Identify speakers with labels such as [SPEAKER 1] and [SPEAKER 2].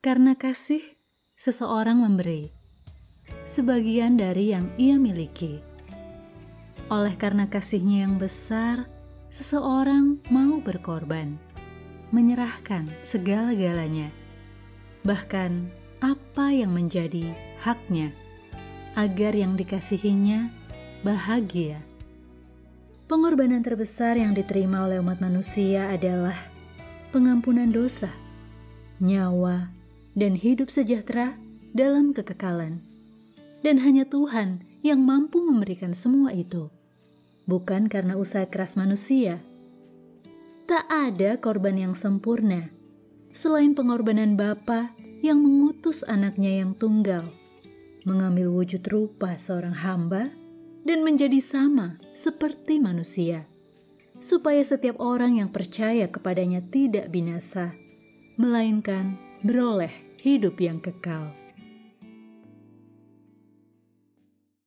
[SPEAKER 1] Karena kasih, seseorang memberi sebagian dari yang ia miliki. Oleh karena kasihnya yang besar, seseorang mau berkorban, menyerahkan segala-galanya, bahkan apa yang menjadi haknya, agar yang dikasihinya bahagia. Pengorbanan terbesar yang diterima oleh umat manusia adalah pengampunan dosa, nyawa, dan hidup sejahtera dalam kekekalan. Dan hanya Tuhan yang mampu memberikan semua itu, bukan karena usaha keras manusia. Tak ada korban yang sempurna selain pengorbanan Bapa yang mengutus anaknya yang tunggal, mengambil wujud rupa seorang hamba dan menjadi sama seperti manusia, supaya setiap orang yang percaya kepadanya tidak binasa, melainkan beroleh hidup yang kekal.